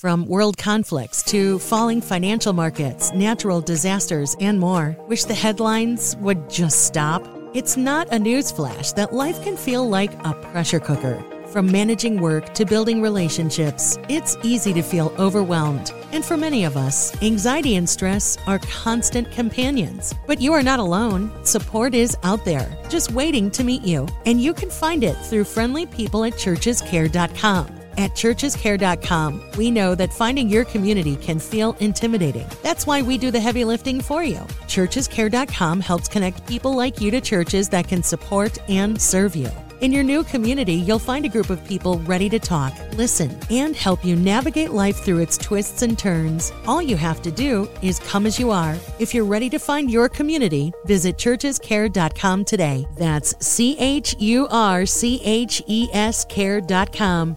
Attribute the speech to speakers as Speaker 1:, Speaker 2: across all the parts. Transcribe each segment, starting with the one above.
Speaker 1: From world conflicts to falling financial markets, natural disasters, and more. Wish the headlines would just stop? It's not a newsflash that life can feel like a pressure cooker. From managing work to building relationships, it's easy to feel overwhelmed. And for many of us, anxiety and stress are constant companions. But you are not alone. Support is out there, just waiting to meet you. And you can find it through friendly people at churchescare.com. At churchescare.com, we know that finding your community can feel intimidating. That's why we do the heavy lifting for you. Churchescare.com helps connect people like you to churches that can support and serve you. In your new community, you'll find a group of people ready to talk, listen, and help you navigate life through its twists and turns. All you have to do is come as you are. If you're ready to find your community, visit churchescare.com today. That's C H U R C H E S care.com.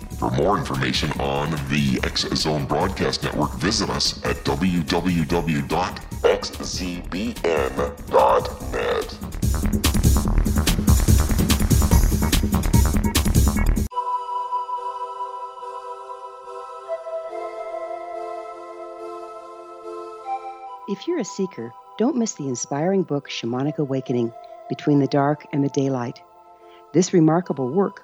Speaker 2: For more information on the X Zone Broadcast Network, visit us at www.xzbn.net.
Speaker 3: If you're a seeker, don't miss the inspiring book Shamanic Awakening Between the Dark and the Daylight. This remarkable work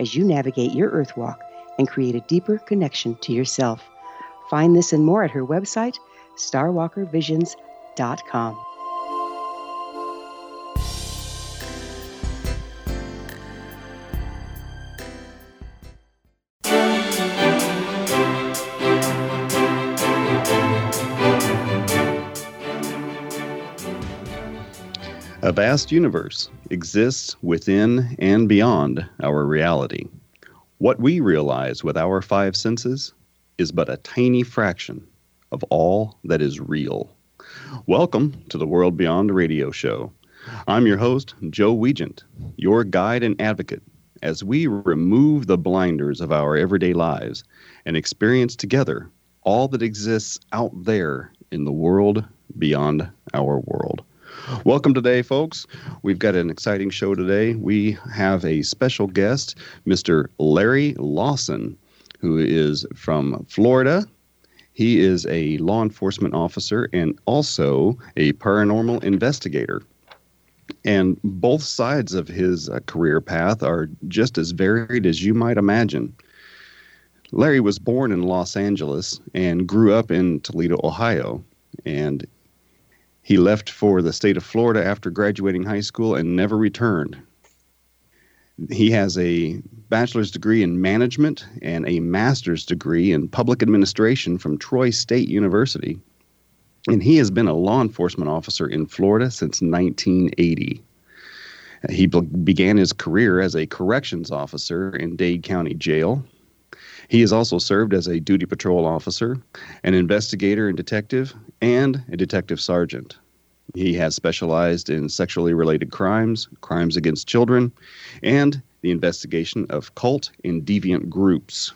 Speaker 3: as you navigate your earth walk and create a deeper connection to yourself. Find this and more at her website, starwalkervisions.com.
Speaker 4: vast universe exists within and beyond our reality. What we realize with our five senses is but a tiny fraction of all that is real. Welcome to the World Beyond Radio Show. I'm your host, Joe Weigant, your guide and advocate as we remove the blinders of our everyday lives and experience together all that exists out there in the world beyond our world. Welcome today, folks. We've got an exciting show today. We have a special guest, Mr. Larry Lawson, who is from Florida. He is a law enforcement officer and also a paranormal investigator. And both sides of his uh, career path are just as varied as you might imagine. Larry was born in Los Angeles and grew up in Toledo, Ohio. And he left for the state of Florida after graduating high school and never returned. He has a bachelor's degree in management and a master's degree in public administration from Troy State University. And he has been a law enforcement officer in Florida since 1980. He be- began his career as a corrections officer in Dade County Jail. He has also served as a duty patrol officer, an investigator and detective, and a detective sergeant. He has specialized in sexually related crimes, crimes against children, and the investigation of cult and deviant groups.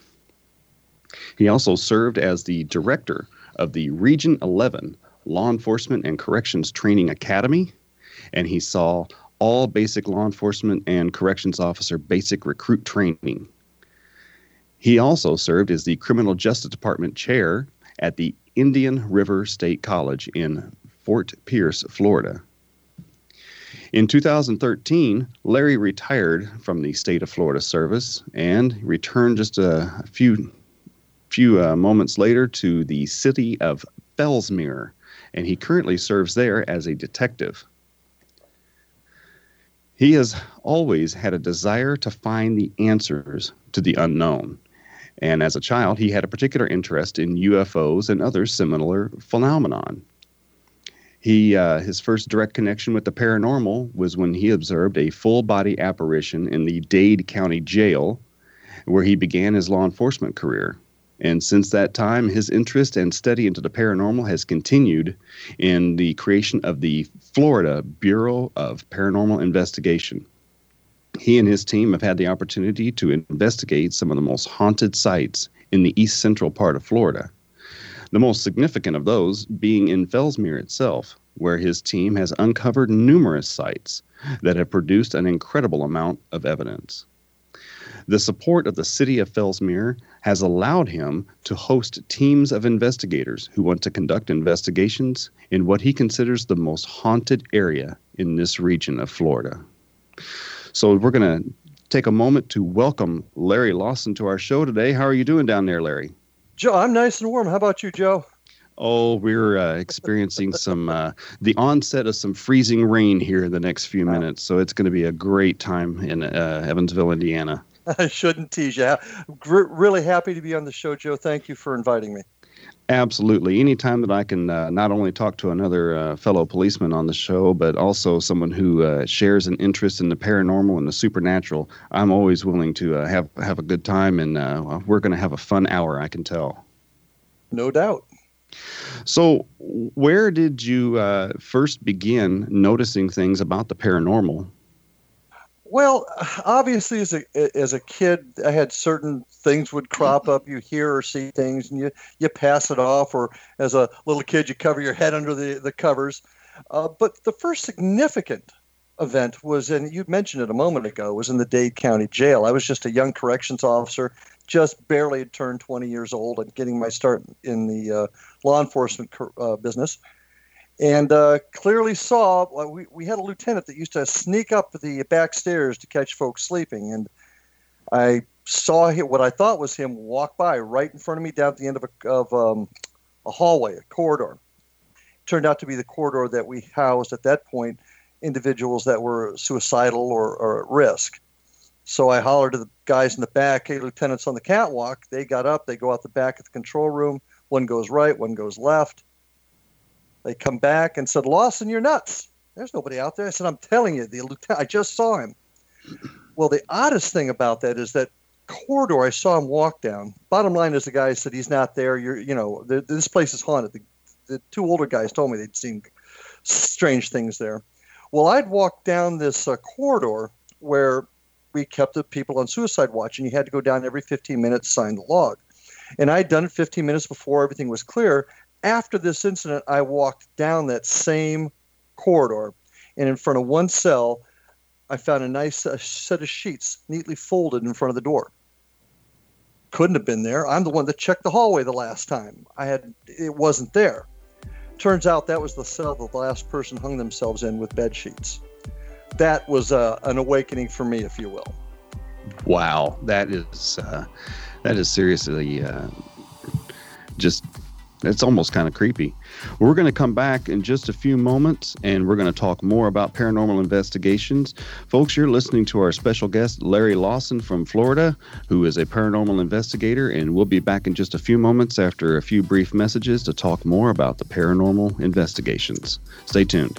Speaker 4: He also served as the director of the Region 11 Law Enforcement and Corrections Training Academy, and he saw all basic law enforcement and corrections officer basic recruit training. He also served as the Criminal Justice Department chair at the Indian River State College in Fort Pierce, Florida. In 2013, Larry retired from the state of Florida service and returned just a few few uh, moments later to the city of Fellsmere and he currently serves there as a detective. He has always had a desire to find the answers to the unknown. And as a child, he had a particular interest in UFOs and other similar phenomenon. He uh, his first direct connection with the paranormal was when he observed a full body apparition in the Dade County Jail, where he began his law enforcement career. And since that time, his interest and study into the paranormal has continued in the creation of the Florida Bureau of Paranormal Investigation. He and his team have had the opportunity to investigate some of the most haunted sites in the east central part of Florida. The most significant of those being in Fellsmere itself, where his team has uncovered numerous sites that have produced an incredible amount of evidence. The support of the city of Fellsmere has allowed him to host teams of investigators who want to conduct investigations in what he considers the most haunted area in this region of Florida. So we're going to take a moment to welcome Larry Lawson to our show today. How are you doing down there, Larry?
Speaker 5: Joe, I'm nice and warm. How about you, Joe?
Speaker 4: Oh, we're uh, experiencing some uh, the onset of some freezing rain here in the next few minutes, so it's going to be a great time in uh, Evansville, Indiana.
Speaker 5: I shouldn't tease you. really happy to be on the show, Joe. Thank you for inviting me.
Speaker 4: Absolutely. Anytime that I can uh, not only talk to another uh, fellow policeman on the show, but also someone who uh, shares an interest in the paranormal and the supernatural, I'm always willing to uh, have have a good time, and uh, we're going to have a fun hour. I can tell.
Speaker 5: No doubt.
Speaker 4: So, where did you uh, first begin noticing things about the paranormal?
Speaker 5: Well, obviously, as a as a kid, I had certain things would crop up. You hear or see things, and you you pass it off. Or as a little kid, you cover your head under the the covers. Uh, but the first significant event was, and you mentioned it a moment ago, was in the Dade County Jail. I was just a young corrections officer, just barely had turned 20 years old, and getting my start in the uh, law enforcement uh, business and uh, clearly saw we, we had a lieutenant that used to sneak up the back stairs to catch folks sleeping and i saw him, what i thought was him walk by right in front of me down at the end of a, of, um, a hallway a corridor. It turned out to be the corridor that we housed at that point individuals that were suicidal or, or at risk. So i hollered to the guys in the back hey lieutenant's on the catwalk. They got up they go out the back of the control room. One goes right one goes left they come back and said, Lawson, you're nuts. There's nobody out there. I said, I'm telling you, the lieutenant, I just saw him. Well, the oddest thing about that is that corridor I saw him walk down. Bottom line is the guy said he's not there. You're, you know, the, this place is haunted. The, the two older guys told me they'd seen strange things there. Well, I'd walked down this uh, corridor where we kept the people on suicide watch, and you had to go down every 15 minutes, sign the log. And I'd done it 15 minutes before everything was clear after this incident, I walked down that same corridor, and in front of one cell, I found a nice uh, set of sheets neatly folded in front of the door. Couldn't have been there. I'm the one that checked the hallway the last time. I had it wasn't there. Turns out that was the cell that the last person hung themselves in with bed sheets. That was uh, an awakening for me, if you will.
Speaker 4: Wow, that is uh, that is seriously uh, just it's almost kind of creepy. We're going to come back in just a few moments and we're going to talk more about paranormal investigations. Folks, you're listening to our special guest, Larry Lawson from Florida, who is a paranormal investigator, and we'll be back in just a few moments after a few brief messages to talk more about the paranormal investigations. Stay tuned.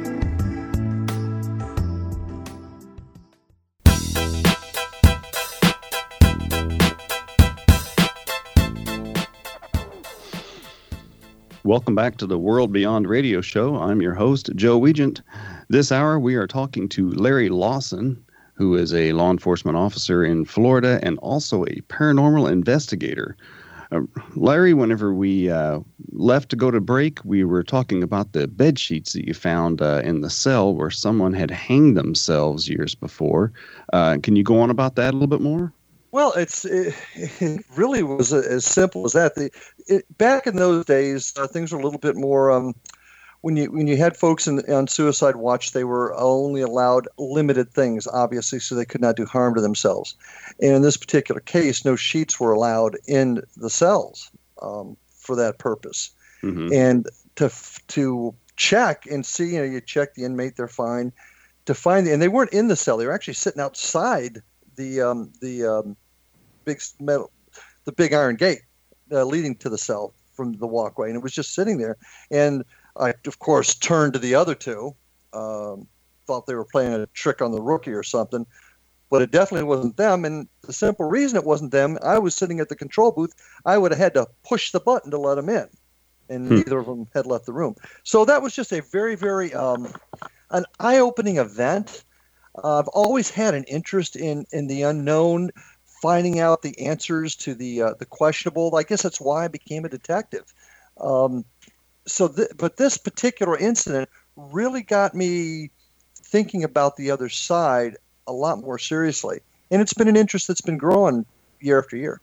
Speaker 4: Welcome back to the World Beyond Radio Show. I'm your host, Joe Weigant. This hour, we are talking to Larry Lawson, who is a law enforcement officer in Florida and also a paranormal investigator. Uh, Larry, whenever we uh, left to go to break, we were talking about the bed sheets that you found uh, in the cell where someone had hanged themselves years before. Uh, can you go on about that a little bit more?
Speaker 5: Well, it's it, it really was as simple as that. The, it, back in those days, uh, things were a little bit more. Um, when you when you had folks in, on suicide watch, they were only allowed limited things, obviously, so they could not do harm to themselves. And in this particular case, no sheets were allowed in the cells um, for that purpose. Mm-hmm. And to to check and see, you know, you check the inmate, they're fine. To find the, and they weren't in the cell; they were actually sitting outside the um, the um, big metal, the big iron gate uh, leading to the cell from the walkway, and it was just sitting there. And I, of course, turned to the other two, um, thought they were playing a trick on the rookie or something, but it definitely wasn't them. And the simple reason it wasn't them, I was sitting at the control booth. I would have had to push the button to let them in, and hmm. neither of them had left the room. So that was just a very, very um, an eye-opening event. Uh, I've always had an interest in in the unknown finding out the answers to the uh, the questionable. I guess that's why I became a detective. Um, so, th- but this particular incident really got me thinking about the other side a lot more seriously, and it's been an interest that's been growing year after year.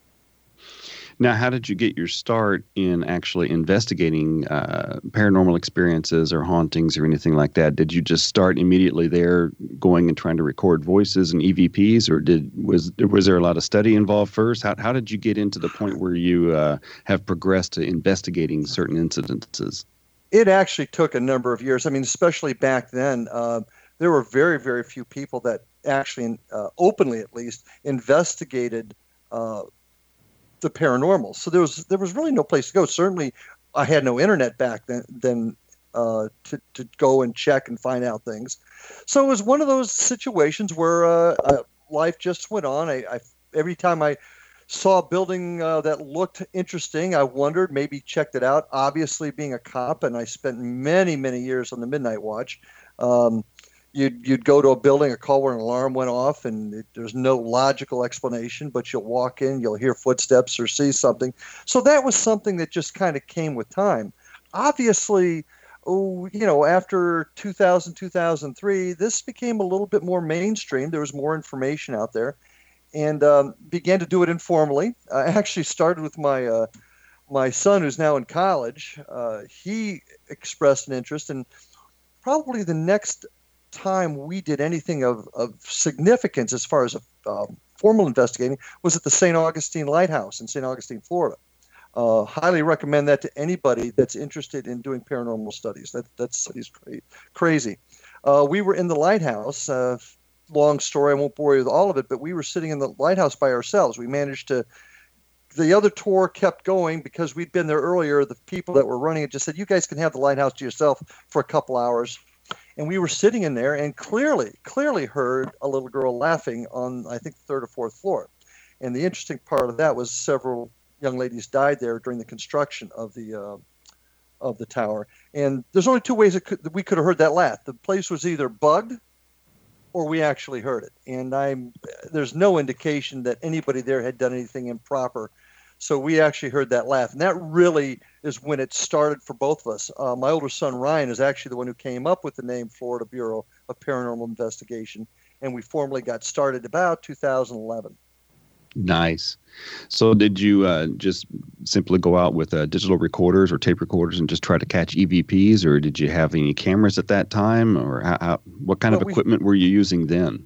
Speaker 4: Now, how did you get your start in actually investigating uh, paranormal experiences or hauntings or anything like that? Did you just start immediately there, going and trying to record voices and EVPs, or did was was there a lot of study involved first? How how did you get into the point where you uh, have progressed to investigating certain incidences?
Speaker 5: It actually took a number of years. I mean, especially back then, uh, there were very very few people that actually, uh, openly at least, investigated uh, the paranormal. So there was there was really no place to go. Certainly, I had no internet back then. Then uh, to to go and check and find out things. So it was one of those situations where uh, uh, life just went on. I, I, every time I saw a building uh, that looked interesting, I wondered, maybe checked it out. Obviously, being a cop, and I spent many many years on the midnight watch. Um, you'd you'd go to a building, a call where an alarm went off, and it, there's no logical explanation. But you'll walk in, you'll hear footsteps or see something. So that was something that just kind of came with time. Obviously, oh, you know, after 2000, 2003, this became a little bit more mainstream. There was more information out there, and um, began to do it informally. I actually started with my uh, my son, who's now in college. Uh, he expressed an interest, and probably the next time we did anything of, of significance as far as a, uh, formal investigating was at the St. Augustine Lighthouse in St. Augustine, Florida. Uh, highly recommend that to anybody that's interested in doing paranormal studies. That that study's cra- crazy. Uh, we were in the lighthouse. Uh, long story. I won't bore you with all of it, but we were sitting in the lighthouse by ourselves. We managed to. The other tour kept going because we'd been there earlier. The people that were running it just said, "You guys can have the lighthouse to yourself for a couple hours." And we were sitting in there and clearly, clearly heard a little girl laughing on, I think, the third or fourth floor. And the interesting part of that was several young ladies died there during the construction of the uh, of the tower. And there's only two ways that, could, that we could have heard that laugh. The place was either bugged or we actually heard it. And I'm there's no indication that anybody there had done anything improper. So we actually heard that laugh, and that really is when it started for both of us. Uh, my older son Ryan is actually the one who came up with the name Florida Bureau of Paranormal Investigation, and we formally got started about 2011.
Speaker 4: Nice. So, did you uh, just simply go out with uh, digital recorders or tape recorders and just try to catch EVPs, or did you have any cameras at that time, or how, how, what kind well, of equipment we, were you using then?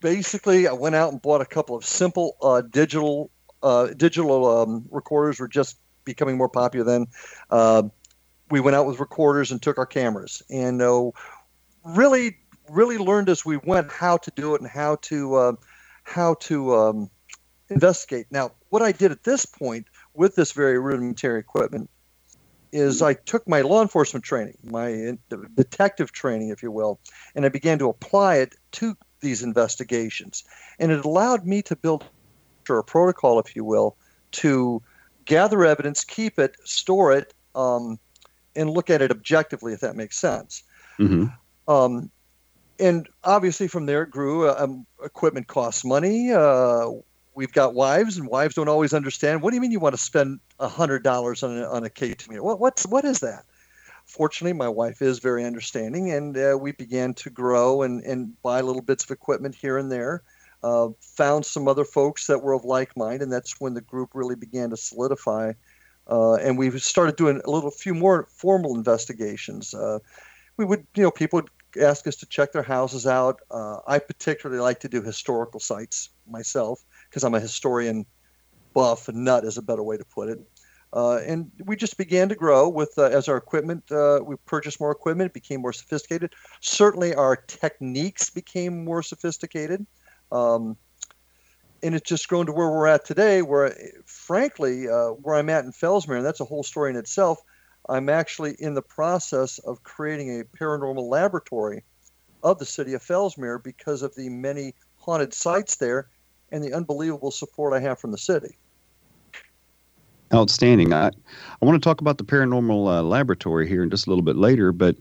Speaker 5: Basically, I went out and bought a couple of simple uh, digital uh, digital um, recorders were just becoming more popular then. Uh, we went out with recorders and took our cameras, and uh, really, really learned as we went how to do it and how to how to um, investigate. Now, what I did at this point with this very rudimentary equipment is I took my law enforcement training, my detective training, if you will, and I began to apply it to these investigations. And it allowed me to build a protocol, if you will, to gather evidence, keep it, store it, um, and look at it objectively, if that makes sense. Mm-hmm. Um, and obviously, from there it grew. Um, equipment costs money. Uh, we've got wives, and wives don't always understand. What do you mean you want to spend hundred dollars on a, on a meter? What what's what is that? Fortunately, my wife is very understanding, and uh, we began to grow and and buy little bits of equipment here and there. Uh, found some other folks that were of like mind, and that's when the group really began to solidify. Uh, and we started doing a little few more formal investigations. Uh, we would, you know, people would ask us to check their houses out. Uh, I particularly like to do historical sites myself because I'm a historian buff and nut is a better way to put it. Uh, and we just began to grow with uh, as our equipment we purchased more equipment it became more sophisticated certainly our techniques became more sophisticated um, and it's just grown to where we're at today where frankly uh, where i'm at in fellsmere and that's a whole story in itself i'm actually in the process of creating a paranormal laboratory of the city of fellsmere because of the many haunted sites there and the unbelievable support I have from the city.
Speaker 4: Outstanding. I, I want to talk about the paranormal uh, laboratory here in just a little bit later, but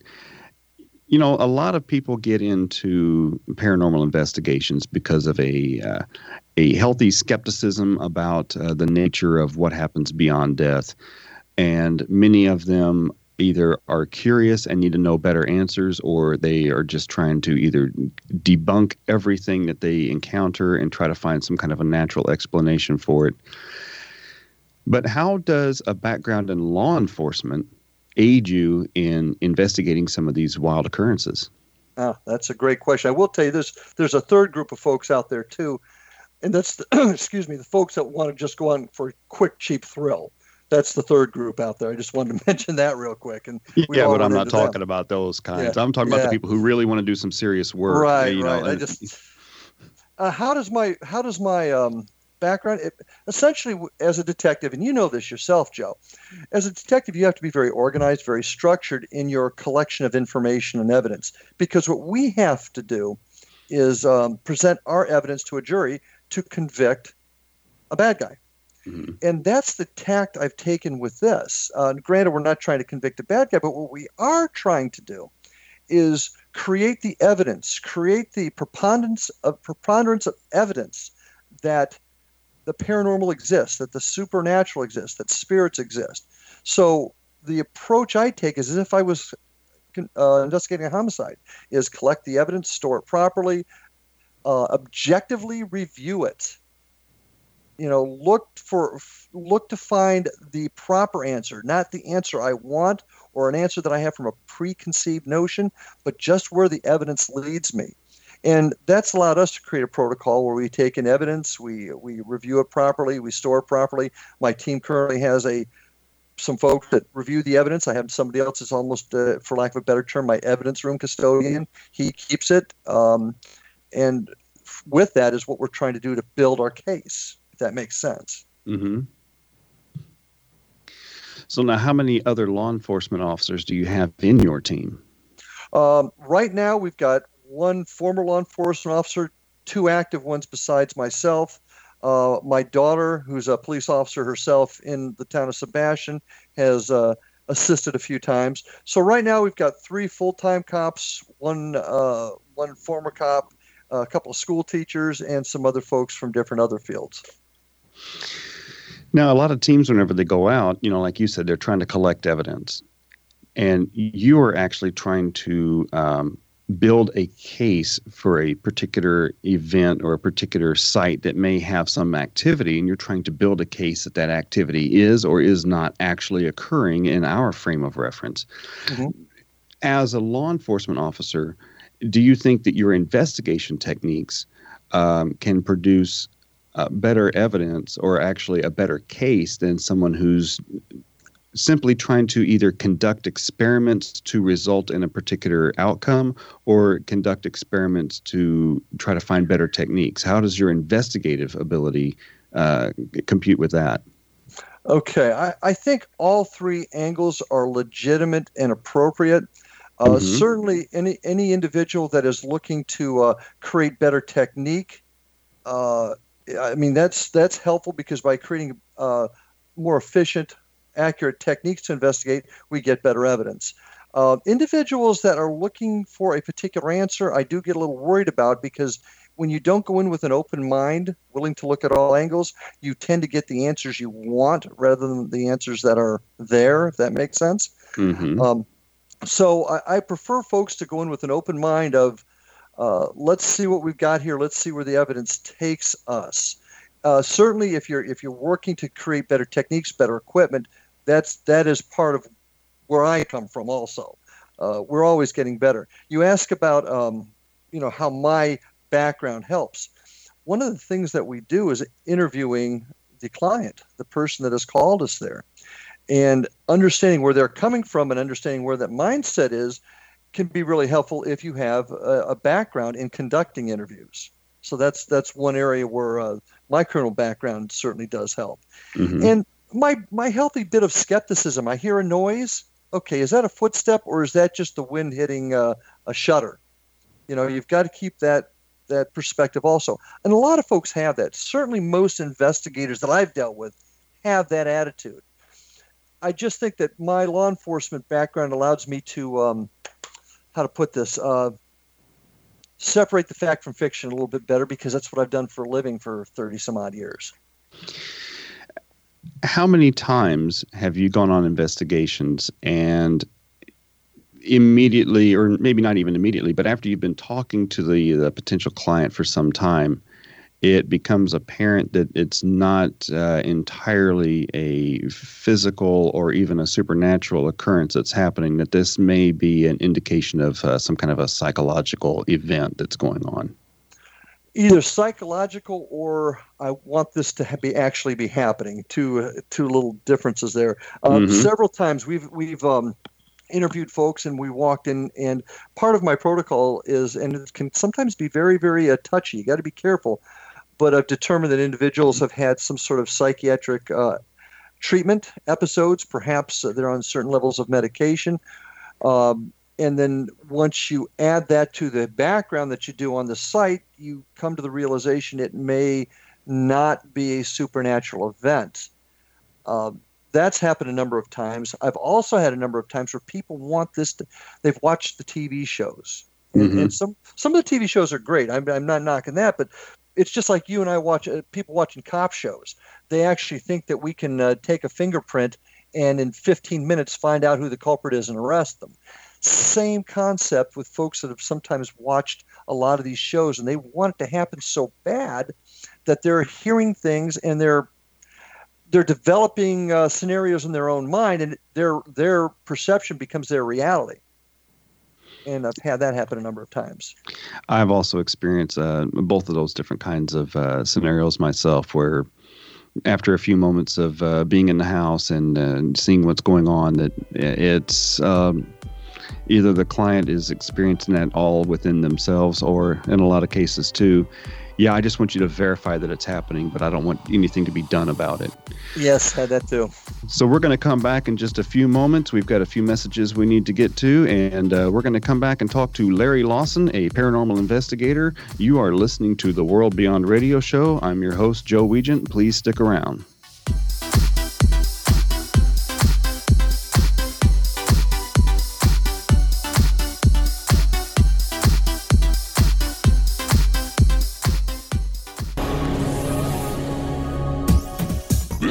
Speaker 4: you know, a lot of people get into paranormal investigations because of a uh, a healthy skepticism about uh, the nature of what happens beyond death, and many of them either are curious and need to know better answers or they are just trying to either debunk everything that they encounter and try to find some kind of a natural explanation for it. But how does a background in law enforcement aid you in investigating some of these wild occurrences?
Speaker 5: Oh, that's a great question. I will tell you this there's a third group of folks out there too. And that's the, excuse me, the folks that want to just go on for a quick, cheap thrill that's the third group out there. I just wanted to mention that real quick. And
Speaker 4: yeah, but I'm not talking them. about those kinds. Yeah. I'm talking about yeah. the people who really want to do some serious work.
Speaker 5: Right,
Speaker 4: you
Speaker 5: right. Know, I just uh, how does my how does my um, background it, essentially as a detective, and you know this yourself, Joe. As a detective, you have to be very organized, very structured in your collection of information and evidence, because what we have to do is um, present our evidence to a jury to convict a bad guy Mm-hmm. And that's the tact I've taken with this. Uh, granted, we're not trying to convict a bad guy, but what we are trying to do is create the evidence, create the preponderance of preponderance of evidence that the paranormal exists, that the supernatural exists, that spirits exist. So the approach I take is as if I was uh, investigating a homicide: is collect the evidence, store it properly, uh, objectively review it. You know, look for look to find the proper answer, not the answer I want or an answer that I have from a preconceived notion, but just where the evidence leads me. And that's allowed us to create a protocol where we take in evidence, we we review it properly, we store it properly. My team currently has a some folks that review the evidence. I have somebody else that's almost, uh, for lack of a better term, my evidence room custodian. He keeps it, um, and with that is what we're trying to do to build our case. If that makes sense.
Speaker 4: Mm-hmm. So now, how many other law enforcement officers do you have in your team?
Speaker 5: Um, right now, we've got one former law enforcement officer, two active ones besides myself. Uh, my daughter, who's a police officer herself in the town of Sebastian, has uh, assisted a few times. So right now we've got three full-time cops, one uh, one former cop, a couple of school teachers, and some other folks from different other fields.
Speaker 4: Now, a lot of teams, whenever they go out, you know, like you said, they're trying to collect evidence, and you are actually trying to um, build a case for a particular event or a particular site that may have some activity, and you're trying to build a case that that activity is or is not actually occurring in our frame of reference. Mm-hmm. As a law enforcement officer, do you think that your investigation techniques um, can produce uh, better evidence or actually a better case than someone who's simply trying to either conduct experiments to result in a particular outcome or conduct experiments to try to find better techniques? How does your investigative ability uh, compute with that?
Speaker 5: Okay, I, I, think all three angles are legitimate and appropriate. Uh, mm-hmm. Certainly, any any individual that is looking to uh, create better technique, uh, I mean that's that's helpful because by creating uh, more efficient, accurate techniques to investigate, we get better evidence. Uh, individuals that are looking for a particular answer, I do get a little worried about because when you don't go in with an open mind, willing to look at all angles, you tend to get the answers you want rather than the answers that are there. If that makes sense. Mm-hmm. Um, so I, I, prefer folks to go in with an open mind of uh, let's see what we've got here. Let's see where the evidence takes us. Uh, certainly, if you're if you're working to create better techniques, better equipment, that's that is part of where I come from. Also, uh, we're always getting better. You ask about um, you know how my background helps. One of the things that we do is interviewing the client, the person that has called us there and understanding where they're coming from and understanding where that mindset is can be really helpful if you have a, a background in conducting interviews. So that's that's one area where uh, my criminal background certainly does help. Mm-hmm. And my my healthy bit of skepticism. I hear a noise. Okay, is that a footstep or is that just the wind hitting uh, a shutter? You know, you've got to keep that that perspective also. And a lot of folks have that. Certainly, most investigators that I've dealt with have that attitude. I just think that my law enforcement background allows me to, um, how to put this, uh, separate the fact from fiction a little bit better because that's what I've done for a living for 30 some odd years.
Speaker 4: How many times have you gone on investigations and immediately, or maybe not even immediately, but after you've been talking to the, the potential client for some time, it becomes apparent that it's not uh, entirely a physical or even a supernatural occurrence that's happening, that this may be an indication of uh, some kind of a psychological event that's going on.
Speaker 5: Either psychological or I want this to be actually be happening. Two two little differences there. Um, mm-hmm. Several times we've we've um, interviewed folks and we walked in and part of my protocol is and it can sometimes be very very uh, touchy you got to be careful but I've determined that individuals have had some sort of psychiatric uh, treatment episodes. Perhaps they're on certain levels of medication. Um, and then once you add that to the background that you do on the site, you come to the realization it may not be a supernatural event. Uh, that's happened a number of times. I've also had a number of times where people want this. To, they've watched the TV shows And, mm-hmm. and some some of the TV shows are great. I'm, I'm not knocking that, but it's just like you and I watch uh, people watching cop shows. They actually think that we can uh, take a fingerprint and in 15 minutes find out who the culprit is and arrest them. Same concept with folks that have sometimes watched a lot of these shows and they want it to happen so bad that they're hearing things and they're they're developing uh, scenarios in their own mind and their their perception becomes their reality and I've had that happen a number of times.
Speaker 4: I've also experienced uh, both of those different kinds of uh, scenarios myself, where after a few moments of uh, being in the house and uh, seeing what's going on, that it's um, either the client is experiencing that all within themselves, or in a lot of cases too, yeah, I just want you to verify that it's happening, but I don't want anything to be done about it.
Speaker 5: Yes, had that too.
Speaker 4: So we're going to come back in just a few moments. We've got a few messages we need to get to, and uh, we're going to come back and talk to Larry Lawson, a paranormal investigator. You are listening to the World Beyond Radio Show. I'm your host, Joe Weigant. Please stick around.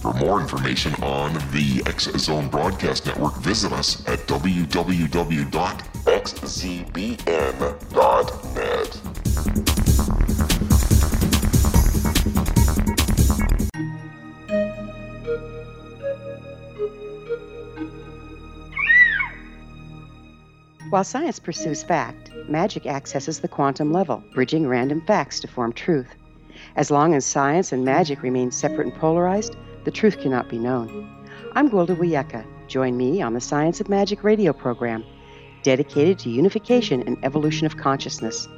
Speaker 2: For more information on the X Zone Broadcast Network, visit us at www.xzbn.net.
Speaker 3: While science pursues fact, magic accesses the quantum level, bridging random facts to form truth. As long as science and magic remain separate and polarized, the truth cannot be known. I'm Gwilda Wiyaka. Join me on the Science of Magic radio program dedicated to unification and evolution of consciousness.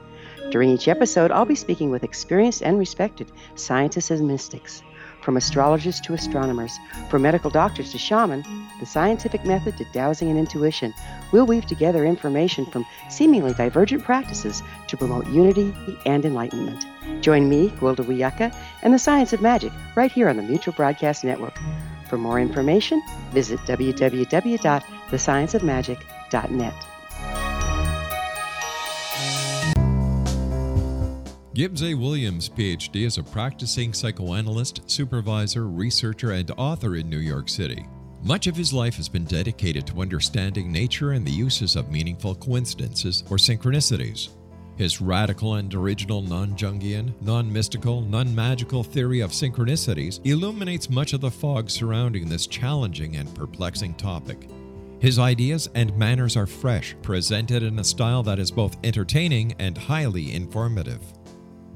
Speaker 3: During each episode, I'll be speaking with experienced and respected scientists and mystics. From astrologers to astronomers, from medical doctors to shaman, the scientific method to dowsing and intuition, we'll weave together information from seemingly divergent practices to promote unity and enlightenment. Join me, Gwilda Wiyaka, and the Science of Magic right here on the Mutual Broadcast Network. For more information, visit www.thescienceofmagic.net.
Speaker 6: Gibbs A. Williams, PhD, is a practicing psychoanalyst, supervisor, researcher, and author in New York City. Much of his life has been dedicated to understanding nature and the uses of meaningful coincidences or synchronicities. His radical and original non Jungian, non mystical, non magical theory of synchronicities illuminates much of the fog surrounding this challenging and perplexing topic. His ideas and manners are fresh, presented in a style that is both entertaining and highly informative.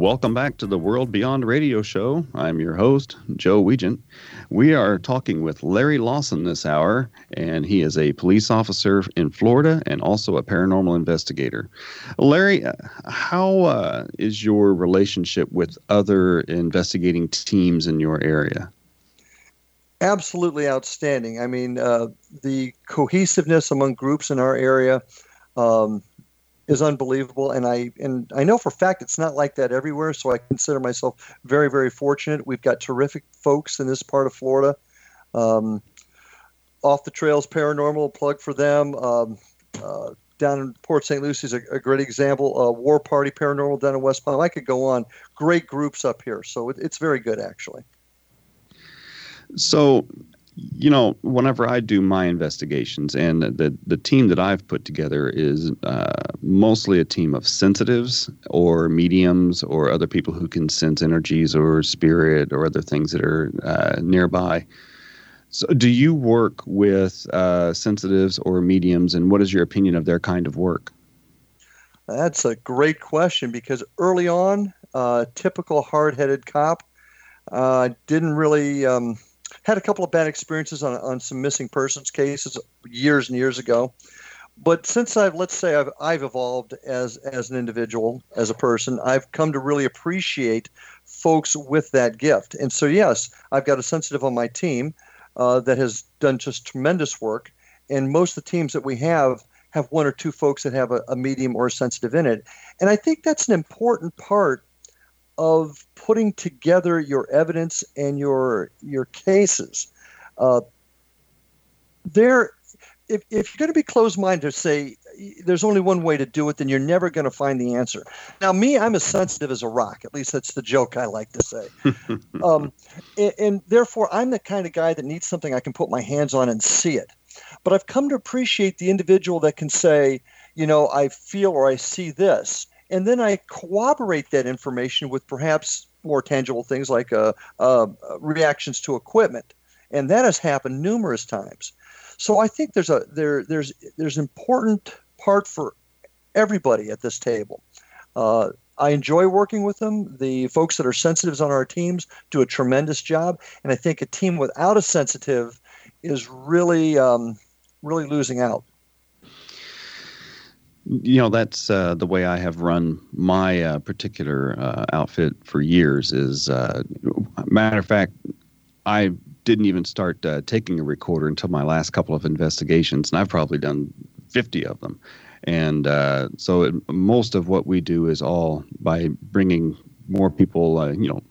Speaker 4: Welcome back to the World Beyond Radio Show. I'm your host, Joe Weigant. We are talking with Larry Lawson this hour, and he is a police officer in Florida and also a paranormal investigator. Larry, uh, how uh, is your relationship with other investigating teams in your area?
Speaker 5: Absolutely outstanding. I mean, uh, the cohesiveness among groups in our area. Um, is unbelievable. And i and i know for fact it's not like that everywhere. So i consider myself very very fortunate. We've got terrific folks in this part of florida. Um, off the trails paranormal plug for them. Um, uh, down in port st lucie is a, a great example uh, war party paranormal down in west palm. I could go on. Great groups up here. So it, it's very good actually.
Speaker 4: So you know, whenever I do my investigations, and the the team that I've put together is uh, mostly a team of sensitives or mediums or other people who can sense energies or spirit or other things that are uh, nearby. So, do you work with uh, sensitives or mediums, and what is your opinion of their kind of work?
Speaker 5: That's a great question because early on, uh, typical hard-headed cop uh, didn't really. Um, had a couple of bad experiences on, on some missing persons cases years and years ago. But since I've, let's say, I've, I've evolved as, as an individual, as a person, I've come to really appreciate folks with that gift. And so, yes, I've got a sensitive on my team uh, that has done just tremendous work. And most of the teams that we have have one or two folks that have a, a medium or a sensitive in it. And I think that's an important part of putting together your evidence and your your cases. Uh, there, if, if you're going to be closed-minded to say there's only one way to do it, then you're never going to find the answer. Now, me, I'm as sensitive as a rock. At least that's the joke I like to say. um, and, and therefore, I'm the kind of guy that needs something I can put my hands on and see it. But I've come to appreciate the individual that can say, you know, I feel or I see this and then I corroborate that information with perhaps more tangible things like uh, uh, reactions to equipment, and that has happened numerous times. So I think there's a there there's there's important part for everybody at this table. Uh, I enjoy working with them. The folks that are sensitives on our teams do a tremendous job, and I think a team without a sensitive is really um, really losing out
Speaker 4: you know that's uh, the way I have run my uh, particular uh, outfit for years. Is uh, matter of fact, I didn't even start uh, taking a recorder until my last couple of investigations, and I've probably done fifty of them. And uh, so it, most of what we do is all by bringing more people, you know,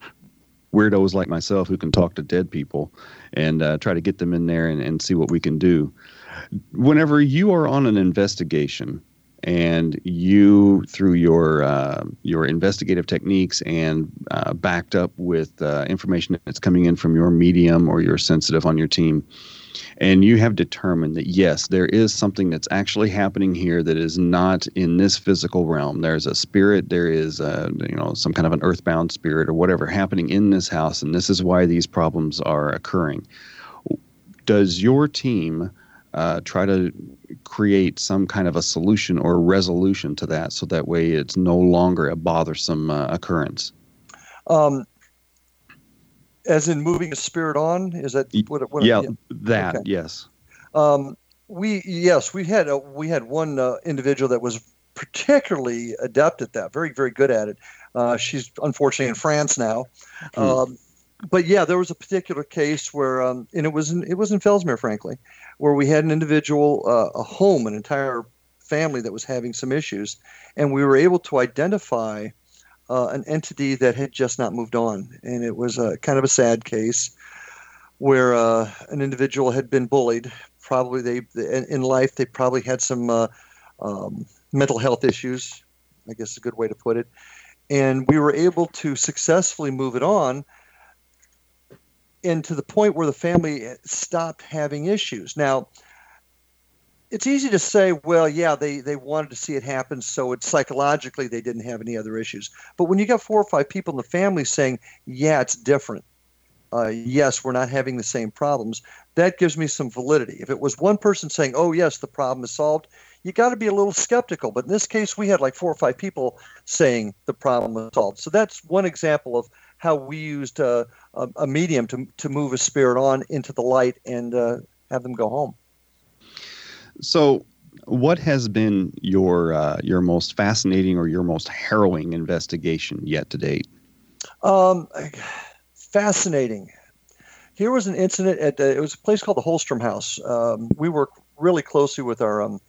Speaker 4: weirdos like myself who can talk to dead people, and try to get them in there and, and see what we can do. Whenever you are on an investigation and you through your uh, your investigative techniques and uh, backed up with uh, information that's coming in from your medium or your sensitive on your team and you have determined that yes there is something that's actually happening here that is not in this physical realm. There's a spirit there is a, you know some kind of an earthbound spirit or whatever happening in this house and this is why these problems are occurring. Does your team uh, try to create some kind of a solution or resolution to that so that way it's no longer a bothersome uh, occurrence. Um,
Speaker 5: as in moving a spirit on? Is that what,
Speaker 4: what yeah, yeah, that okay. yes. Um,
Speaker 5: we yes we had a, we had one uh, individual that was particularly adept at that very very good at it. Uh, she's unfortunately in france now. Hmm. um, but yeah, there was a particular case where, um, and it was in, it was in Fellsmere, frankly, where we had an individual, uh, a home, an entire family that was having some issues, and we were able to identify uh, an entity that had just not moved on, and it was a kind of a sad case where uh, an individual had been bullied. Probably they in life they probably had some uh, um, mental health issues. I guess is a good way to put it. And we were able to successfully move it on and to the point where the family stopped having issues. Now, it's easy to say, well, yeah, they, they wanted to see it happen, so it's psychologically they didn't have any other issues. But when you got four or five people in the family saying, yeah, it's different, uh, yes, we're not having the same problems, that gives me some validity. If it was one person saying, oh, yes, the problem is solved, you got to be a little skeptical. But in this case, we had like four or five people saying the problem was solved. So that's one example of how we used uh, a, a, medium to, to move a spirit on into the light and uh, have them go home.
Speaker 4: So, what has been your uh, your most fascinating or your most harrowing investigation yet to date?
Speaker 5: Um, fascinating. Here was an incident at the, it was a place called the Hallstrom House. Um, we work really closely with our um,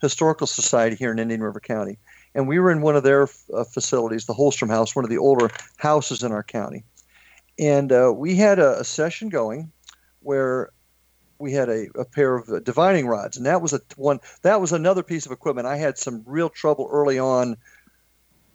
Speaker 5: historical society here in Indian River County, and we were in one of their uh, facilities, the Hallstrom House, one of the older houses in our county, and uh, we had a, a, session going where we had a, a pair of uh, divining rods, and that was a one. That was another piece of equipment. I had some real trouble early on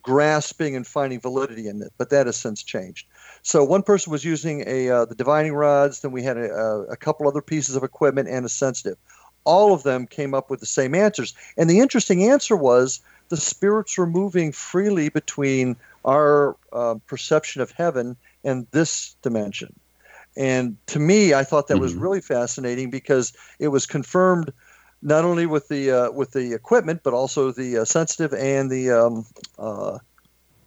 Speaker 5: grasping and finding validity in it, but that has since changed. So one person was using a uh, the divining rods. Then we had a, a couple other pieces of equipment and a sensitive. All of them came up with the same answers, and the interesting answer was the spirits were moving freely between our uh, perception of heaven and this dimension. And to me, I thought that mm-hmm. was really fascinating because it was confirmed not only with the uh, with the equipment, but also the uh, sensitive and the um, uh,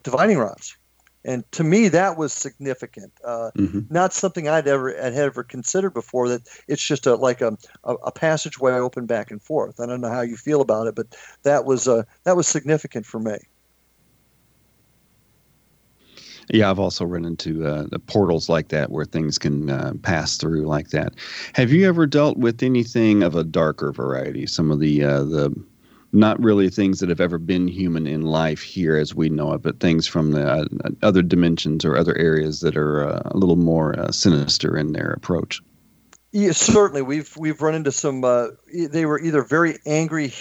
Speaker 5: divining rods. And to me, that was significant. Uh, mm-hmm. Not something I'd ever had ever considered before. That it's just a like a, a, a, passageway open back and forth. I don't know how you feel about it, but that was uh, that was significant for me.
Speaker 4: Yeah, I've also run into uh, the portals like that where things can uh, pass through like that. Have you ever dealt with anything of a darker variety? Some of the uh, the not really things that have ever been human in life here as we know it, but things from the uh, other dimensions or other areas that are uh, a little more uh, sinister in their approach.
Speaker 5: Yeah, certainly. We've we've run into some. they were either very angry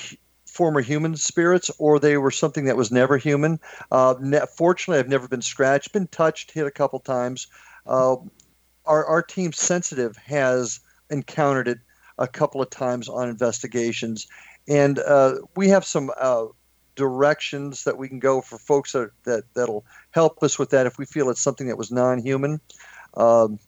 Speaker 5: former human spirits or they were something that was never human. Uh, ne- fortunately, I've never been scratched, been touched, hit a couple times. Uh, our, our team sensitive has encountered it a couple of times on investigations, and uh, we have some uh, directions that we can go for folks that, that that'll help us with that if we feel it's something that was non-human. Um,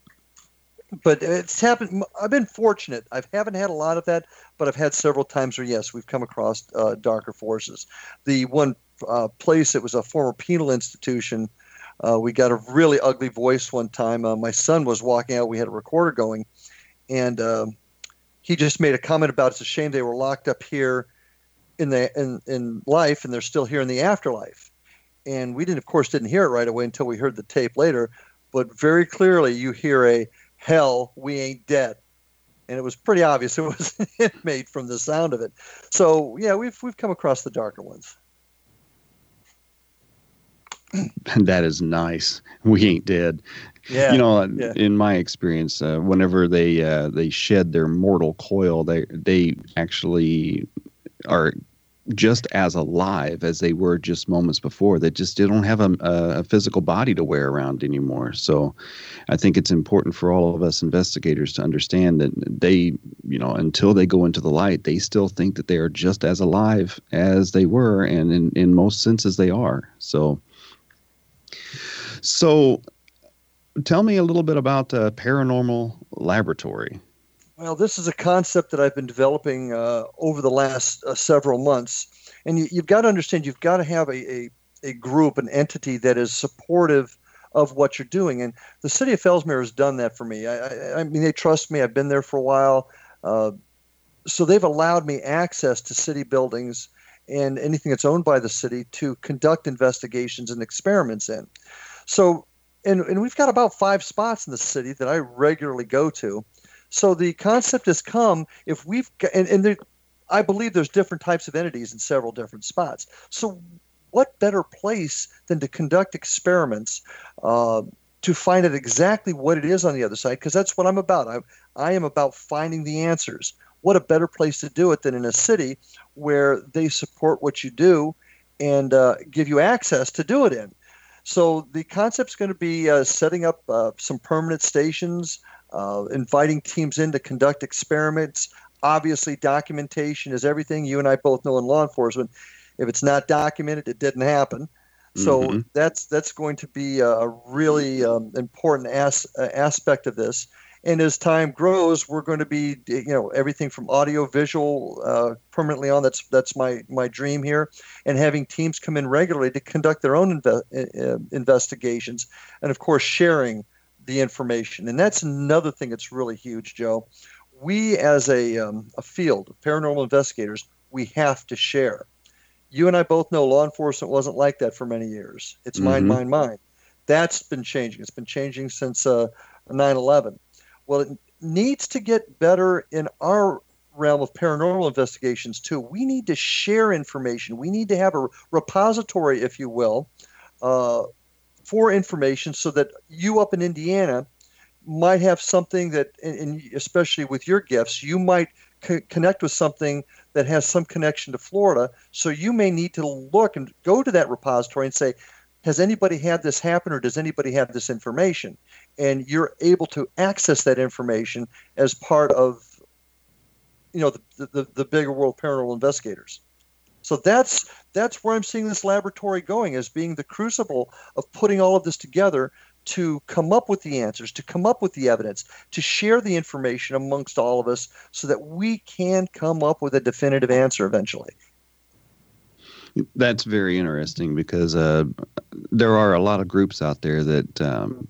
Speaker 5: but it's happened. I've been fortunate. I haven't had a lot of that, but I've had several times where yes, we've come across uh, darker forces. The one uh, place it was a former penal institution. Uh, we got a really ugly voice one time. Uh, my son was walking out. We had a recorder going, and um, he just made a comment about it's a shame they were locked up here in the in in life, and they're still here in the afterlife. And we didn't, of course, didn't hear it right away until we heard the tape later. But very clearly, you hear a hell, we ain't dead. And it was pretty obvious it was an inmate from the sound of it. So yeah, we've we've come across the darker ones.
Speaker 4: that is nice. We ain't dead.
Speaker 5: Yeah.
Speaker 4: You know, yeah. in my experience, uh, whenever they uh, they shed their mortal coil, they they actually are just as alive as they were just moments before. They just they don't have a, a, physical body to wear around anymore. So, I think it's important for all of us investigators to understand that they, you know, until they go into the light, they still think that they are just as alive as they were, and in in most senses they are. So, so. Tell me a little bit about uh, paranormal laboratory.
Speaker 5: Well, this is a concept that I've been developing uh, over the last uh, several months. And you, have got to understand, you've got to have a, a, a, group, an entity that is supportive of what you're doing. And the city of Fellsmere has done that for me. I, I, I mean, they trust me. I've been there for a while. Uh, so they've allowed me access to city buildings and anything that's owned by the city to conduct investigations and experiments in. So and, and we've got about five spots in the city that I regularly go to. So the concept has come if we've got, and, and there, I believe there's different types of entities in several different spots. So what better place than to conduct experiments uh, to find out exactly what it is on the other side? Because that's what I'm about. I, I am about finding the answers. What a better place to do it than in a city where they support what you do and uh, give you access to do it in. So the concept is going to be uh, setting up uh, some permanent stations, uh, inviting teams in to conduct experiments. Obviously, documentation is everything. You and I both know in law enforcement, if it's not documented, it didn't happen. So mm-hmm. that's that's going to be a really um, important as, uh, aspect of this. And as time grows, we're going to be, you know, everything from audio, visual, uh, permanently on. That's that's my my dream here, and having teams come in regularly to conduct their own inve- uh, investigations, and of course sharing the information. And that's another thing that's really huge, Joe. We as a um, a field of paranormal investigators, we have to share. You and I both know law enforcement wasn't like that for many years. It's mm-hmm. mine, mine, mine. That's been changing. It's been changing since uh, 9 11 well, it needs to get better in our realm of paranormal investigations too. We need to share information. We need to have a repository, if you will, uh, for information so that you up in Indiana might have something that, and especially with your gifts, you might co- connect with something that has some connection to Florida. So you may need to look and go to that repository and say, has anybody had this happen or does anybody have this information? and you're able to access that information as part of you know the, the, the bigger world paranormal investigators so that's that's where i'm seeing this laboratory going as being the crucible of putting all of this together to come up with the answers to come up with the evidence to share the information amongst all of us so that we can come up with a definitive answer eventually
Speaker 4: that's very interesting because uh, there are a lot of groups out there that um,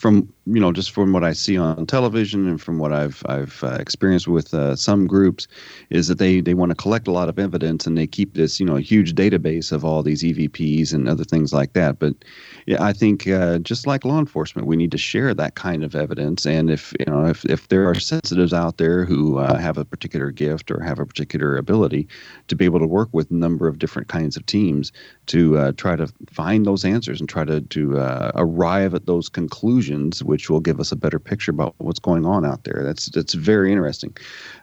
Speaker 4: from you know just from what I see on television and from what I've I've uh, experienced with uh, some groups is that they they want to collect a lot of evidence and they keep this you know huge database of all these EVPs and other things like that. But yeah, I think uh, just like law enforcement, we need to share that kind of evidence. And if you know if if there are sensitives out there who uh, have a particular gift or have a particular ability to be able to work with a number of different kinds of teams to uh, try to find those answers and try to to uh, arrive at those conclusions, which will give us a better picture about what's going on out there. That's that's very interesting.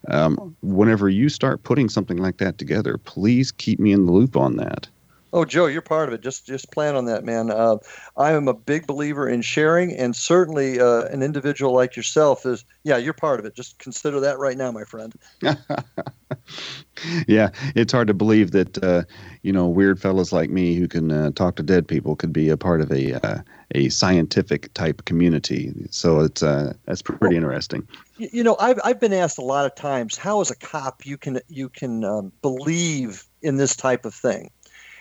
Speaker 4: Um, whenever you start putting something like that together, please keep me in the loop on that.
Speaker 5: Oh, Joe, you're part of it. Just just plan on that, man. Uh, I am a big believer in sharing, and certainly uh, an individual like yourself is. Yeah, you're part of it. Just consider that right now, my friend.
Speaker 4: yeah, it's hard to believe that uh, you know weird fellows like me who can uh, talk to dead people could be a part of a uh, a scientific type community. So it's uh, that's pretty well, interesting.
Speaker 5: You know, I've I've been asked a lot of times how as a cop you can you can um, believe in this type of thing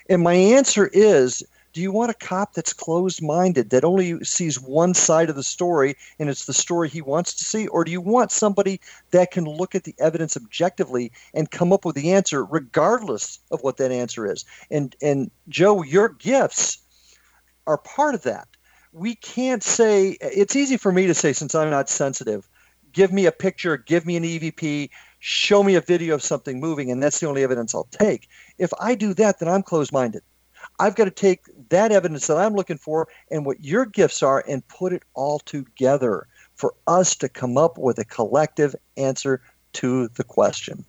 Speaker 5: and my answer is do you want a cop that's closed minded, that only sees one side of the story and it's the story he wants to see? Or do you want somebody that can look at the evidence objectively and come up with the answer regardless of what that answer is? And, and Joe, your gifts are part of that. We can't say, it's easy for me to say, since I'm not sensitive, give me a picture, give me an EVP, show me a video of something moving, and that's the only evidence I'll take. If I do that, then I'm closed minded. I've got to take that evidence that I'm looking for and what your gifts are and put it all together for us to come up with a collective answer to the question.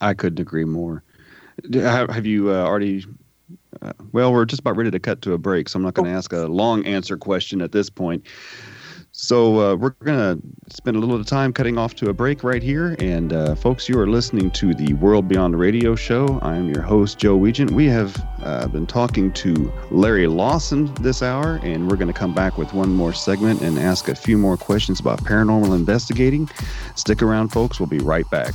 Speaker 4: I couldn't agree more. Have you uh, already? Uh, well, we're just about ready to cut to a break, so I'm not going to oh. ask a long answer question at this point. So uh, we're going to spend a little bit of time cutting off to a break right here. And uh, folks, you are listening to the World Beyond Radio show. I'm your host, Joe Weigant. We have uh, been talking to Larry Lawson this hour, and we're going to come back with one more segment and ask a few more questions about paranormal investigating. Stick around, folks. We'll be right back.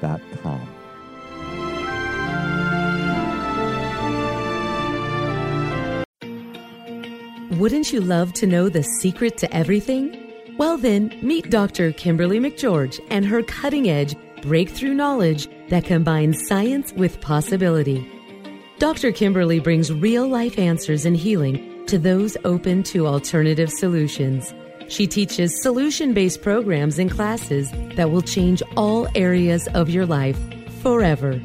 Speaker 7: www.holisticcancerfoundation.com.
Speaker 8: Wouldn't you love to know the secret to everything? Well, then, meet Dr. Kimberly McGeorge and her cutting edge breakthrough knowledge that combines science with possibility. Dr. Kimberly brings real life answers and healing to those open to alternative solutions. She teaches solution based programs and classes that will change all areas of your life forever.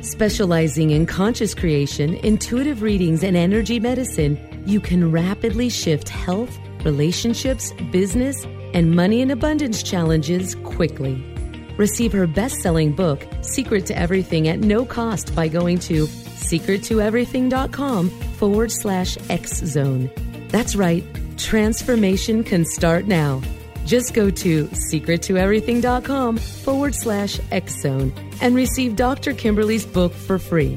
Speaker 8: Specializing in conscious creation, intuitive readings, and energy medicine, you can rapidly shift health, relationships, business, and money and abundance challenges quickly. Receive her best selling book, Secret to Everything, at no cost by going to secrettoeverything.com forward slash X Zone. That's right, transformation can start now. Just go to secrettoeverything.com forward slash X and receive Dr. Kimberly's book for free.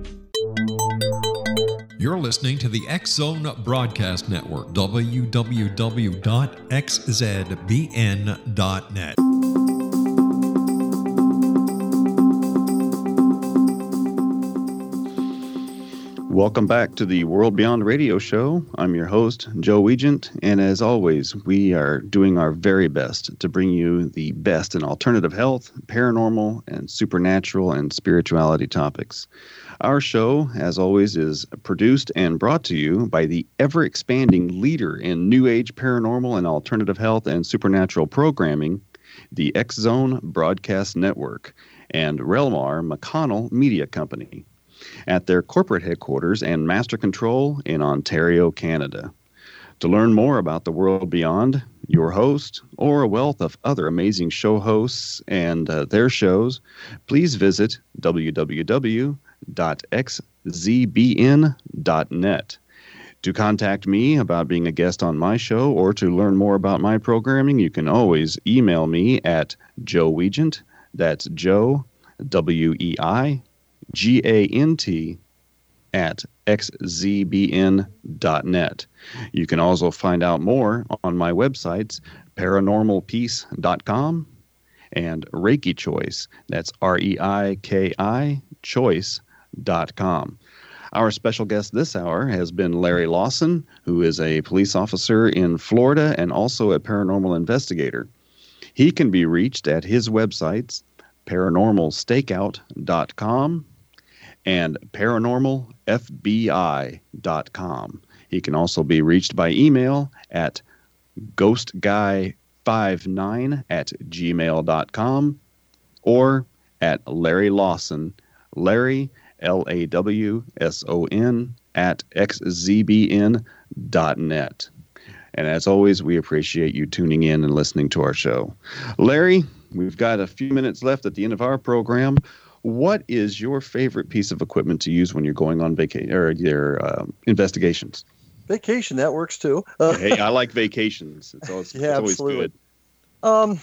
Speaker 6: You're listening to the X Zone Broadcast Network, www.xzbn.net.
Speaker 4: Welcome back to the World Beyond Radio Show. I'm your host, Joe Weigant, and as always, we are doing our very best to bring you the best in alternative health, paranormal, and supernatural and spirituality topics. Our show, as always, is produced and brought to you by the ever expanding leader in New Age paranormal and alternative health and supernatural programming, the X Zone Broadcast Network, and Relmar McConnell Media Company at their corporate headquarters and master control in Ontario, Canada. To learn more about the world beyond, your host, or a wealth of other amazing show hosts and uh, their shows, please visit www.xzbn.net. To contact me about being a guest on my show or to learn more about my programming, you can always email me at Joe Weigant. That's Joe, W E I G A N T, at xzbn.net. You can also find out more on my websites, paranormalpeace.com and Reiki Choice. That's R E I K I choice.com. Our special guest this hour has been Larry Lawson, who is a police officer in Florida and also a paranormal investigator. He can be reached at his websites, paranormalstakeout.com and paranormalfbi.com. He can also be reached by email at ghostguy59 at gmail.com or at Larry Lawson, Larry, L A W S O N, at xzbn.net. And as always, we appreciate you tuning in and listening to our show. Larry, we've got a few minutes left at the end of our program. What is your favorite piece of equipment to use when you're going on vacation or your uh, investigations?
Speaker 5: Vacation that works too.
Speaker 4: Uh, hey, I like vacations. It's always, yeah, it's always absolutely. good.
Speaker 5: Um,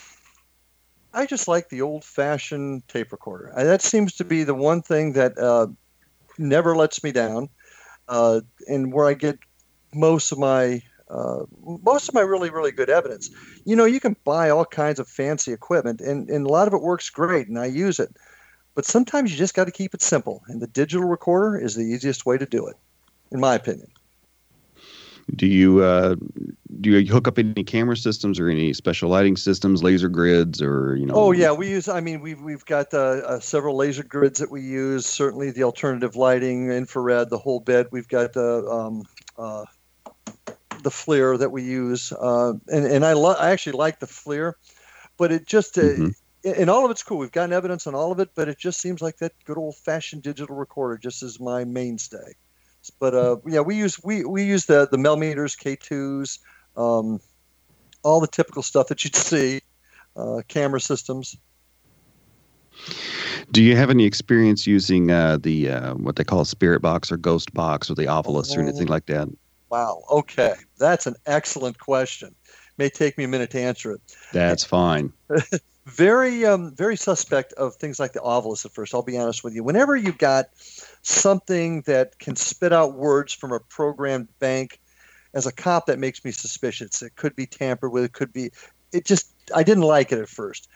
Speaker 5: I just like the old-fashioned tape recorder. that seems to be the one thing that uh, never lets me down, uh, and where I get most of my uh, most of my really really good evidence. You know, you can buy all kinds of fancy equipment, and and a lot of it works great, and I use it. But sometimes you just got to keep it simple, and the digital recorder is the easiest way to do it, in my opinion.
Speaker 4: Do you uh, do you hook up any camera systems or any special lighting systems, laser grids, or you know?
Speaker 5: Oh yeah, we use. I mean, we've we've got uh, uh, several laser grids that we use. Certainly, the alternative lighting, infrared, the whole bit. We've got the um, uh, the FLIR that we use, uh, and and I lo- I actually like the FLIR, but it just uh, mm-hmm and all of it's cool. We've gotten evidence on all of it, but it just seems like that good old fashioned digital recorder just is my mainstay. But uh, yeah, we use we we use the the Mel Meters, K2s, um, all the typical stuff that you'd see, uh, camera systems.
Speaker 4: Do you have any experience using uh, the uh, what they call a spirit box or ghost box or the Ovilus oh, or anything like that?
Speaker 5: Wow. Okay, that's an excellent question. May take me a minute to answer it.
Speaker 4: That's fine.
Speaker 5: very um, very suspect of things like the Ovilus at first. I'll be honest with you. Whenever you've got something that can spit out words from a programmed bank, as a cop, that makes me suspicious. It could be tampered with. It could be. It just I didn't like it at first.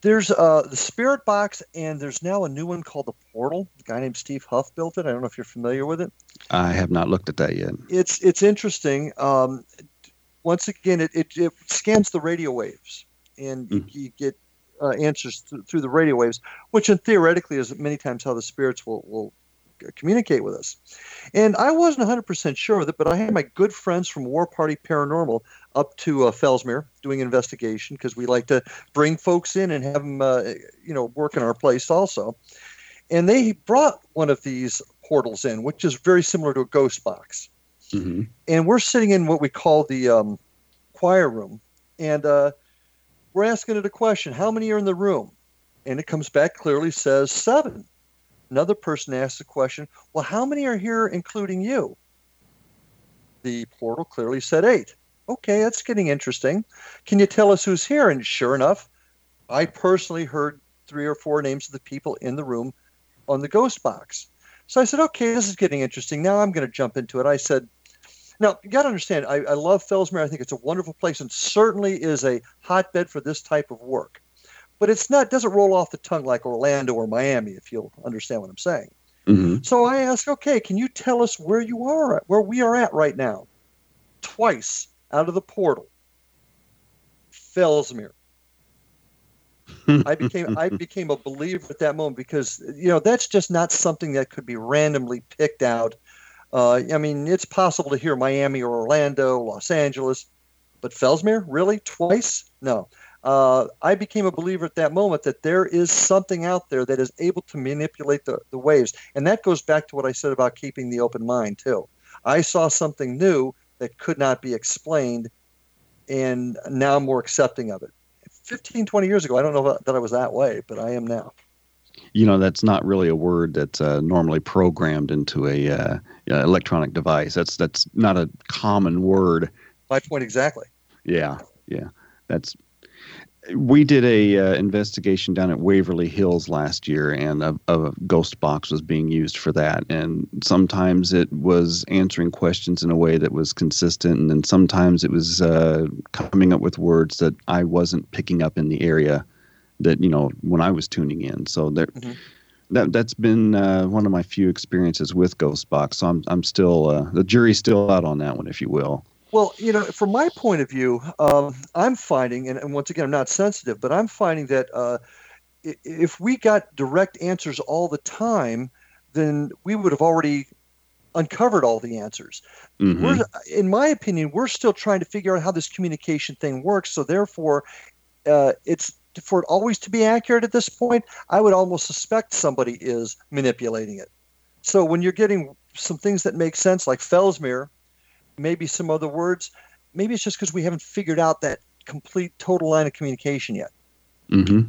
Speaker 5: There's uh, the Spirit Box, and there's now a new one called the Portal. A guy named Steve Huff built it. I don't know if you're familiar with it.
Speaker 4: I have not looked at that yet.
Speaker 5: It's it's interesting. Um, once again, it, it, it scans the radio waves and mm. you, you, get uh, answers th- through the radio waves, which in theoretically is many times how the spirits will, will communicate with us. And I wasn't 100% sure of it, but I had my good friends from War Party Paranormal up to uh, Fellsmere doing investigation because we like to bring folks in and have them, uh, you know, work in our place also. And they brought one of these portals in, which is very similar to a ghost box. Mm-hmm. And we're sitting in what we call the um, choir room. And uh, we're asking it a question How many are in the room? And it comes back clearly says seven. Another person asks the question, Well, how many are here, including you? The portal clearly said eight. Okay, that's getting interesting. Can you tell us who's here? And sure enough, I personally heard three or four names of the people in the room on the ghost box. So I said, okay, this is getting interesting. Now I'm going to jump into it. I said, now, you got to understand, I, I love Fellsmere. I think it's a wonderful place and certainly is a hotbed for this type of work. But it's not doesn't roll off the tongue like Orlando or Miami, if you'll understand what I'm saying. Mm-hmm. So I asked, okay, can you tell us where you are at, where we are at right now? Twice out of the portal, Fellsmere. I became I became a believer at that moment because you know that's just not something that could be randomly picked out. Uh, I mean, it's possible to hear Miami or Orlando, Los Angeles, but Fellsmere really twice? No. Uh, I became a believer at that moment that there is something out there that is able to manipulate the, the waves, and that goes back to what I said about keeping the open mind too. I saw something new that could not be explained, and now I'm more accepting of it. 15, 20 years ago, I don't know that I was that way, but I am now.
Speaker 4: You know, that's not really a word that's uh, normally programmed into a uh, electronic device. That's that's not a common word.
Speaker 5: My point exactly.
Speaker 4: Yeah, yeah. That's we did a uh, investigation down at Waverly Hills last year, and a, a, ghost box was being used for that. And sometimes it was answering questions in a way that was consistent, and then sometimes it was uh, coming up with words that I wasn't picking up in the area that you know when I was tuning in. So there. Mm-hmm. That that's been uh, one of my few experiences with ghost box. So I'm I'm still uh, the jury's still out on that one, if you will.
Speaker 5: Well, you know, from my point of view, um, I'm finding, and, and, once again, I'm not sensitive, but I'm finding that uh, if we got direct answers all the time, then we would have already uncovered all the answers. Mm-hmm. In my opinion, we're still trying to figure out how this communication thing works. So therefore, uh, it's for it always to be accurate at this point. I would almost suspect somebody is manipulating it. So when you're getting some things that make sense, like Fellsmere, maybe some other words. Maybe it's just because we haven't figured out that complete total line of communication yet.
Speaker 4: Hmm.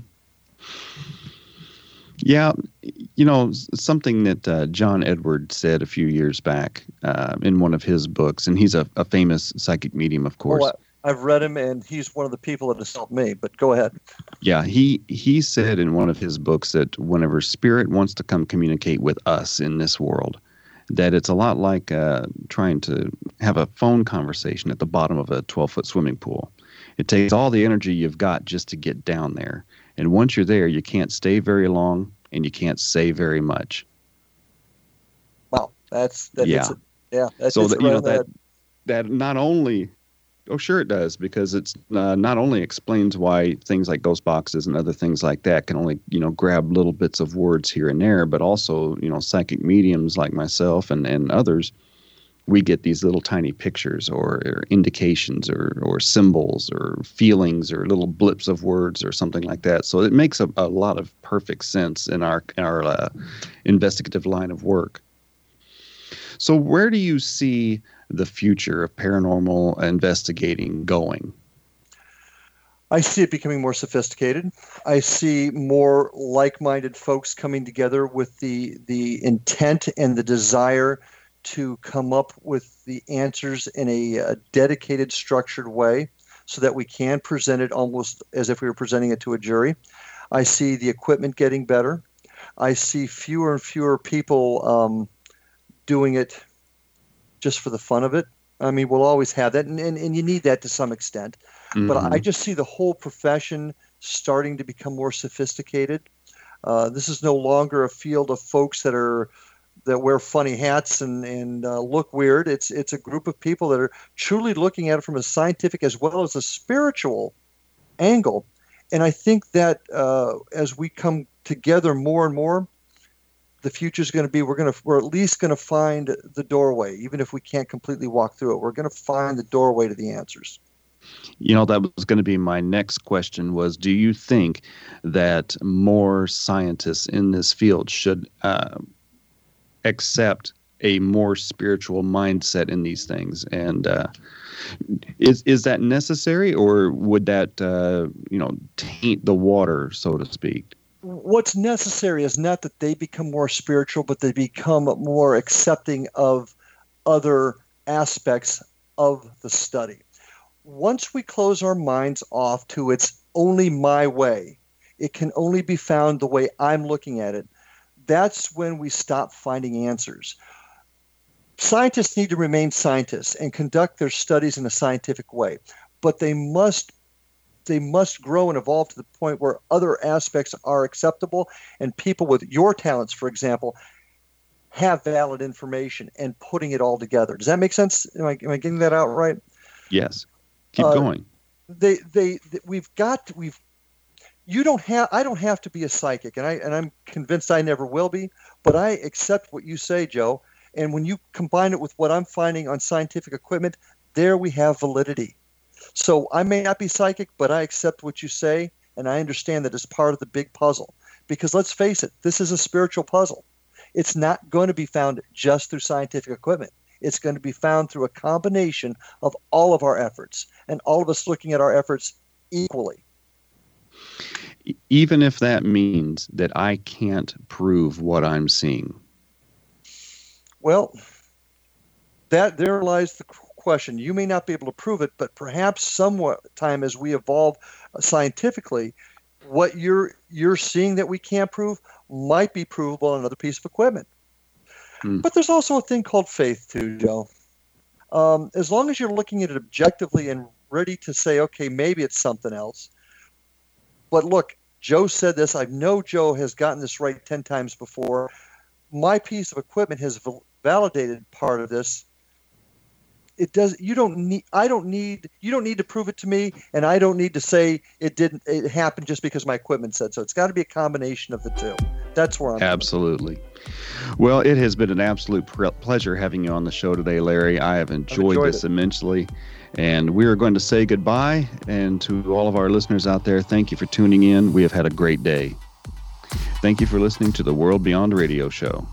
Speaker 4: Yeah, you know something that uh, John Edward said a few years back uh, in one of his books, and he's a, a famous psychic medium, of course. Well,
Speaker 5: I've read him, and he's one of the people that has helped me. But go ahead.
Speaker 4: Yeah, he he said in one of his books that whenever spirit wants to come communicate with us in this world, that it's a lot like uh, trying to have a phone conversation at the bottom of a 12 foot swimming pool. It takes all the energy you've got just to get down there. And once you're there, you can't stay very long and you can't say very much.
Speaker 5: Well, that's, that
Speaker 4: yeah.
Speaker 5: A, yeah. That's
Speaker 4: so that, you know, that, that not only Oh, sure it does, because it's uh, not only explains why things like ghost boxes and other things like that can only you know grab little bits of words here and there, but also you know psychic mediums like myself and and others, we get these little tiny pictures or, or indications or or symbols or feelings or little blips of words or something like that. So it makes a, a lot of perfect sense in our our uh, investigative line of work. So where do you see the future of paranormal investigating going?
Speaker 5: I see it becoming more sophisticated. I see more like-minded folks coming together with the the intent and the desire to come up with the answers in a, a, dedicated, structured way, so that we can present it almost as if we were presenting it to a jury. I see the equipment getting better. I see fewer and fewer people um, doing it just for the fun of it. I mean, we'll always have that, and, and, and you need that to some extent. Mm-hmm. But I just see the whole profession starting to become more sophisticated. Uh, this is no longer a field of folks that are that wear funny hats and and uh, look weird. It's it's a group of people that are truly looking at it from a scientific as well as a spiritual angle. And I think that uh, as we come together more and more, the future is going to be we're going to we're at least going to find the doorway even if we can't completely walk through it. We're going to find the doorway to the answers.
Speaker 4: You know that was going to be my next question was do you think that more scientists in this field should uh, accept a more spiritual mindset in these things? And uh, is is that necessary or would that uh, you know taint the water so to speak
Speaker 5: what's necessary is not that they become more spiritual, but they become more accepting of other aspects of the study. Once we close our minds off to it's only my way, it can only be found the way I'm looking at it, that's when we stop finding answers. Scientists need to remain scientists and conduct their studies in a scientific way, but they must they must grow and evolve to the point where other aspects are acceptable and people with your talents for example have valid information and putting it all together does that make sense am i, am I getting that out right
Speaker 4: yes keep uh, going
Speaker 5: they, they they we've got we've you don't have I don't have to be a psychic and I and I'm convinced I never will be, but I accept what you say, Joe. And when you combine it with what I'm finding on scientific equipment, there we have validity. So I may not be psychic, but I accept what you say and I understand that it's part of the big puzzle. Because let's face it, this is a spiritual puzzle. It's not going to be found just through scientific equipment. It's going to be found through a combination of all of our efforts and all of us looking at our efforts equally
Speaker 4: even if that means that I can't prove what I'm seeing?
Speaker 5: Well, that there lies the question. You may not be able to prove it, but perhaps somewhat time as we evolve scientifically, what you're you're seeing that we can't prove might be provable on another piece of equipment. Hmm. But there's also a thing called faith too, Joe. Um, as long as you're looking at it objectively and ready to say, okay, maybe it's something else. But look, Joe said this. I know Joe has gotten this right 10 times before. My piece of equipment has validated part of this. It does you don't need I don't need you don't need to prove it to me and I don't need to say it didn't it happened just because my equipment said so. It's got to be a combination of the two. That's where I'm
Speaker 4: Absolutely. Well, it has been an absolute pleasure having you on the show today, Larry. I have enjoyed, enjoyed this it. immensely. And we are going to say goodbye. And to all of our listeners out there, thank you for tuning in. We have had a great day. Thank you for listening to the World Beyond Radio Show.